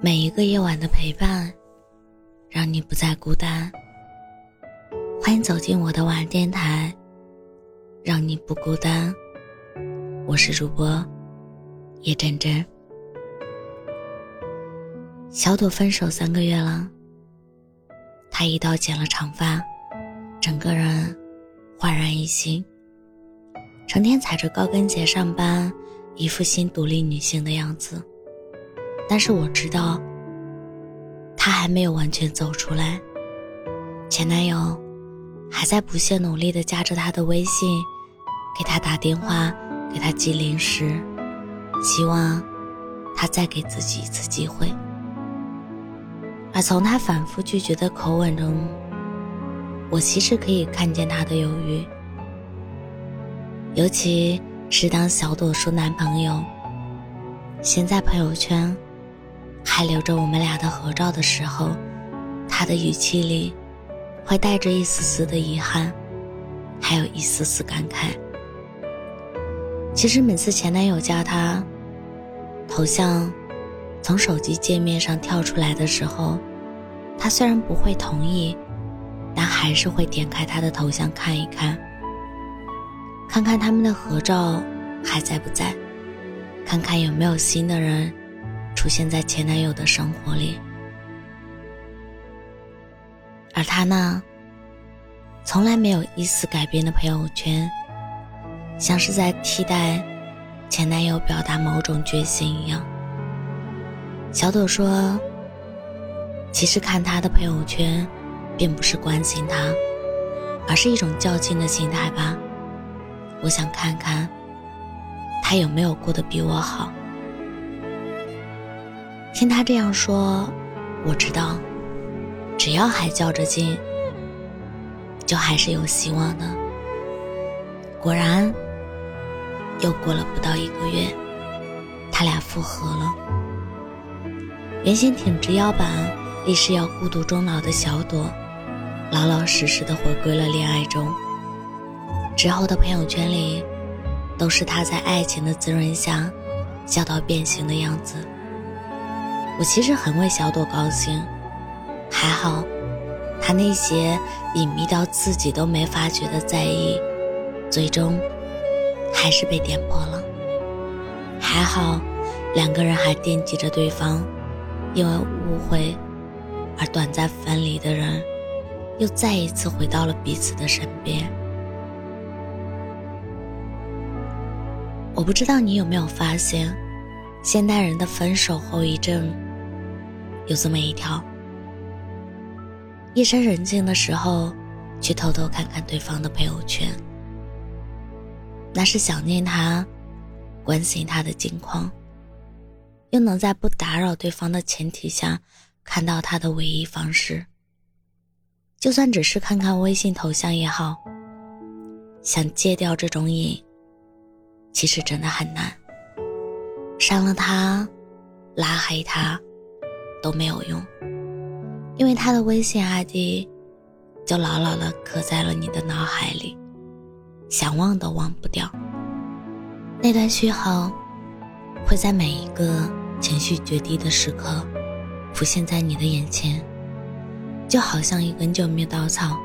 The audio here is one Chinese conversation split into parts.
每一个夜晚的陪伴，让你不再孤单。欢迎走进我的晚电台，让你不孤单。我是主播叶真真。小朵分手三个月了，她一刀剪了长发，整个人焕然一新，成天踩着高跟鞋上班，一副新独立女性的样子。但是我知道，他还没有完全走出来。前男友还在不懈努力的加着他的微信，给他打电话，给他寄零食，希望他再给自己一次机会。而从他反复拒绝的口吻中，我其实可以看见他的犹豫。尤其是当小朵说男朋友先在朋友圈。还留着我们俩的合照的时候，他的语气里会带着一丝丝的遗憾，还有一丝丝感慨。其实每次前男友加他头像从手机界面上跳出来的时候，他虽然不会同意，但还是会点开他的头像看一看，看看他们的合照还在不在，看看有没有新的人。出现在前男友的生活里，而他呢，从来没有一丝改变的朋友圈，像是在替代前男友表达某种决心一样。小朵说：“其实看他的朋友圈，并不是关心他，而是一种较劲的心态吧。我想看看他有没有过得比我好。”听他这样说，我知道，只要还较着劲，就还是有希望的。果然，又过了不到一个月，他俩复合了。原先挺直腰板、立誓要孤独终老的小朵，老老实实的回归了恋爱中。之后的朋友圈里，都是他在爱情的滋润下，笑到变形的样子。我其实很为小朵高兴，还好，他那些隐秘到自己都没发觉的在意，最终还是被点破了。还好，两个人还惦记着对方，因为误会而短暂分离的人，又再一次回到了彼此的身边。我不知道你有没有发现，现代人的分手后遗症。有这么一条：夜深人静的时候，去偷偷看看对方的朋友圈，那是想念他，关心他的近况，又能在不打扰对方的前提下看到他的唯一方式。就算只是看看微信头像也好，想戒掉这种瘾，其实真的很难。删了他，拉黑他。都没有用，因为他的微信 ID 就牢牢的刻在了你的脑海里，想忘都忘不掉。那段序号会在每一个情绪决堤的时刻浮现在你的眼前，就好像一根救命稻草。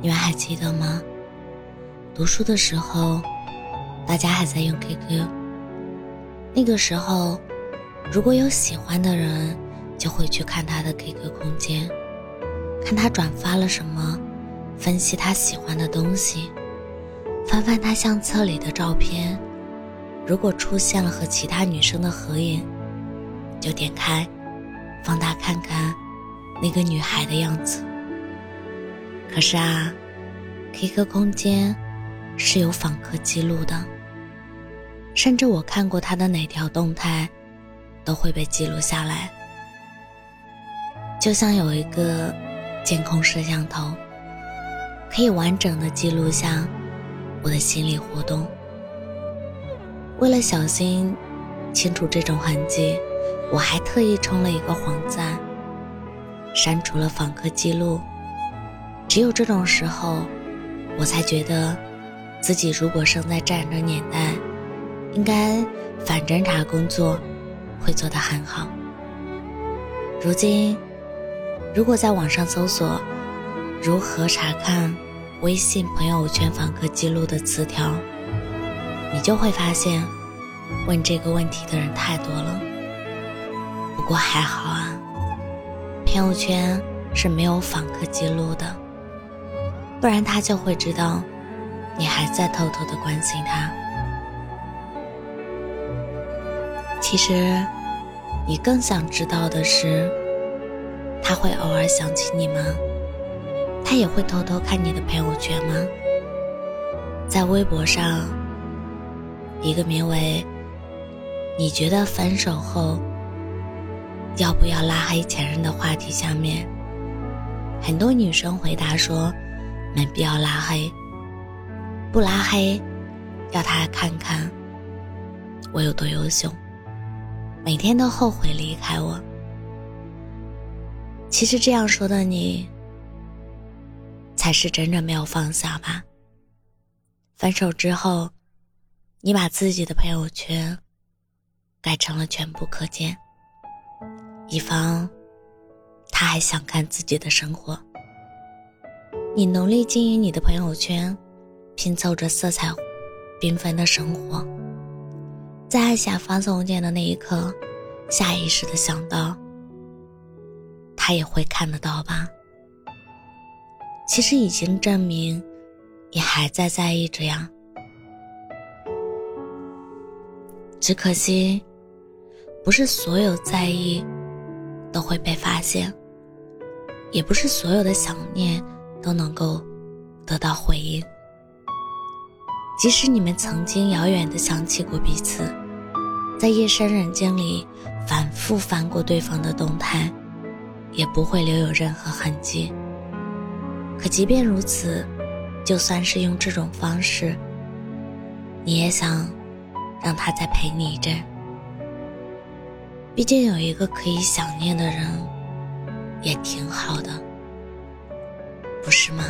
你们还记得吗？读书的时候，大家还在用 QQ，那个时候。如果有喜欢的人，就会去看他的 QQ 空间，看他转发了什么，分析他喜欢的东西，翻翻他相册里的照片。如果出现了和其他女生的合影，就点开，放大看看那个女孩的样子。可是啊，QQ 空间是有访客记录的，甚至我看过他的哪条动态。都会被记录下来，就像有一个监控摄像头，可以完整的记录下我的心理活动。为了小心清除这种痕迹，我还特意充了一个黄赞，删除了访客记录。只有这种时候，我才觉得自己如果生在战争年代，应该反侦查工作。会做得很好。如今，如果在网上搜索“如何查看微信朋友圈访客记录”的词条，你就会发现，问这个问题的人太多了。不过还好啊，朋友圈是没有访客记录的，不然他就会知道你还在偷偷的关心他。其实。你更想知道的是，他会偶尔想起你吗？他也会偷偷看你的朋友圈吗？在微博上，一个名为“你觉得分手后要不要拉黑前任”的话题下面，很多女生回答说：“没必要拉黑，不拉黑，要他看看我有多优秀。”每天都后悔离开我。其实这样说的你，才是真正没有放下吧。分手之后，你把自己的朋友圈改成了全部可见，以防他还想看自己的生活。你努力经营你的朋友圈，拼凑着色彩缤纷的生活。在按下发送键的那一刻，下意识的想到，他也会看得到吧？其实已经证明，你还在在意着呀。只可惜，不是所有在意都会被发现，也不是所有的想念都能够得到回应。即使你们曾经遥远的想起过彼此，在夜深人静里反复翻过对方的动态，也不会留有任何痕迹。可即便如此，就算是用这种方式，你也想让他再陪你一阵。毕竟有一个可以想念的人，也挺好的，不是吗？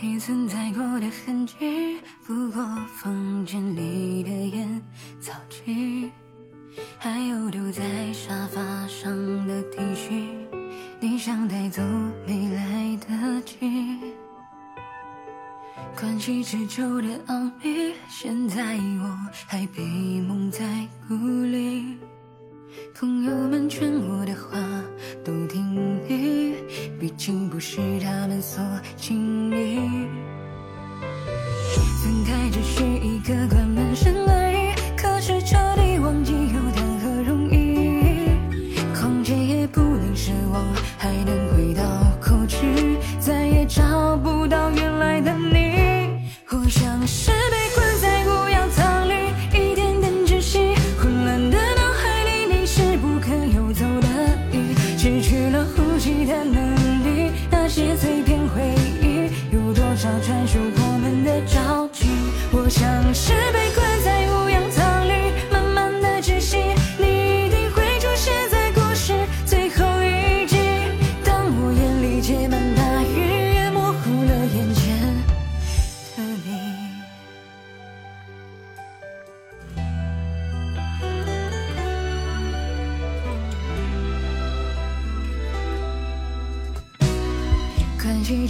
你存在过的痕迹，不过房间里的烟草气，还有丢在沙发上的 T 恤，你想带走没来得及。关系持久的奥秘，现在我还被蒙在鼓里。朋友们劝我的话都听你，毕竟不是他们所经历。分开只是一个关失去了呼吸的能力那些碎片回忆有多少专属我们的交集我像是被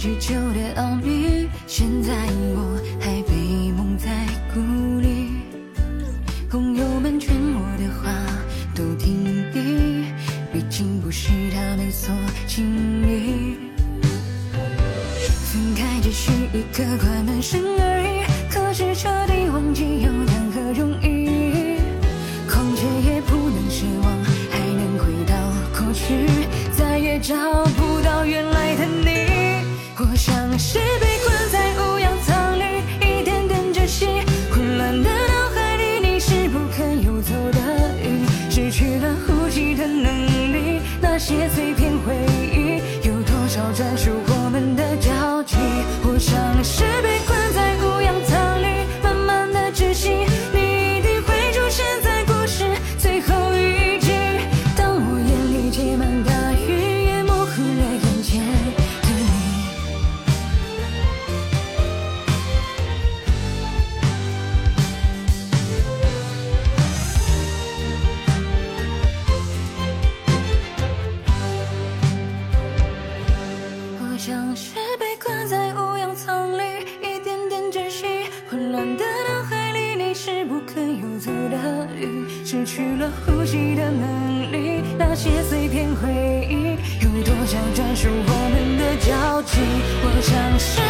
许久的奥秘，现在我还被蒙在鼓里。朋友们劝我的话都听你，毕竟不是他们所经历。分开只是一个快门声了呼吸的能力，那些碎片回忆，有多想专属我们的交集？我想是。